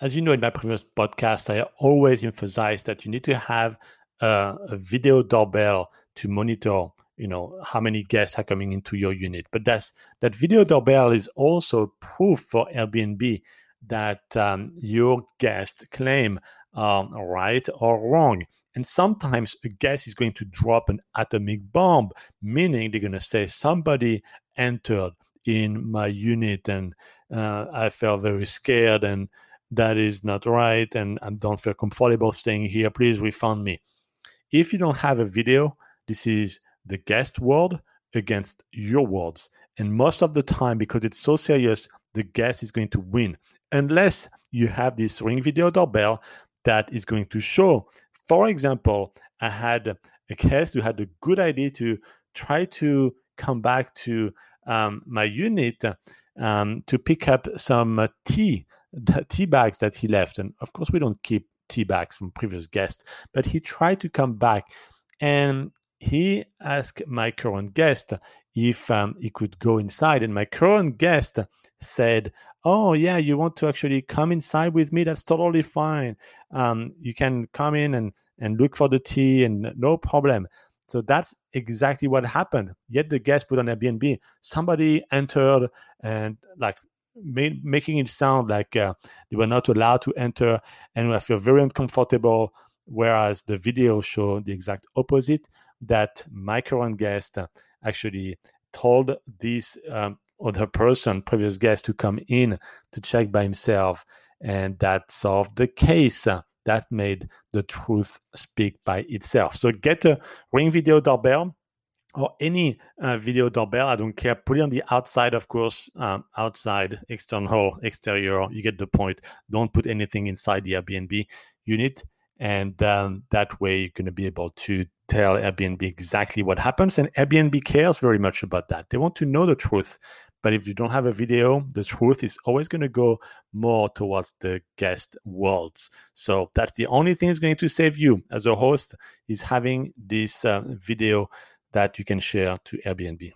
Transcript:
as you know, in my previous podcast, I always emphasize that you need to have a, a video doorbell to monitor you know how many guests are coming into your unit. But that's that video doorbell is also proof for airbnb that um, your guest claim um, right or wrong. And sometimes a guest is going to drop an atomic bomb meaning they're going to say somebody entered in my unit and uh, i felt very scared and that is not right and i don't feel comfortable staying here please refund me if you don't have a video this is the guest word against your words. And most of the time, because it's so serious, the guest is going to win, unless you have this ring video doorbell that is going to show. For example, I had a guest who had a good idea to try to come back to um, my unit um, to pick up some uh, tea, the tea bags that he left. And of course, we don't keep tea bags from previous guests, but he tried to come back. And he asked my current guest if um, he could go inside. And my current guest said, Oh, yeah, you want to actually come inside with me? That's totally fine. Um, you can come in and, and look for the tea and no problem. So that's exactly what happened. Yet the guest put on Airbnb, somebody entered and like made, making it sound like uh, they were not allowed to enter and I feel very uncomfortable. Whereas the video showed the exact opposite that my current guest actually told this um, other person, previous guest, to come in to check by himself, and that solved the case. That made the truth speak by itself. So get a ring video doorbell or any uh, video doorbell. I don't care. Put it on the outside, of course, um, outside, external, exterior. You get the point. Don't put anything inside the Airbnb unit and um, that way you're going to be able to tell Airbnb exactly what happens. And Airbnb cares very much about that. They want to know the truth. But if you don't have a video, the truth is always going to go more towards the guest worlds. So that's the only thing that's going to save you as a host is having this uh, video that you can share to Airbnb.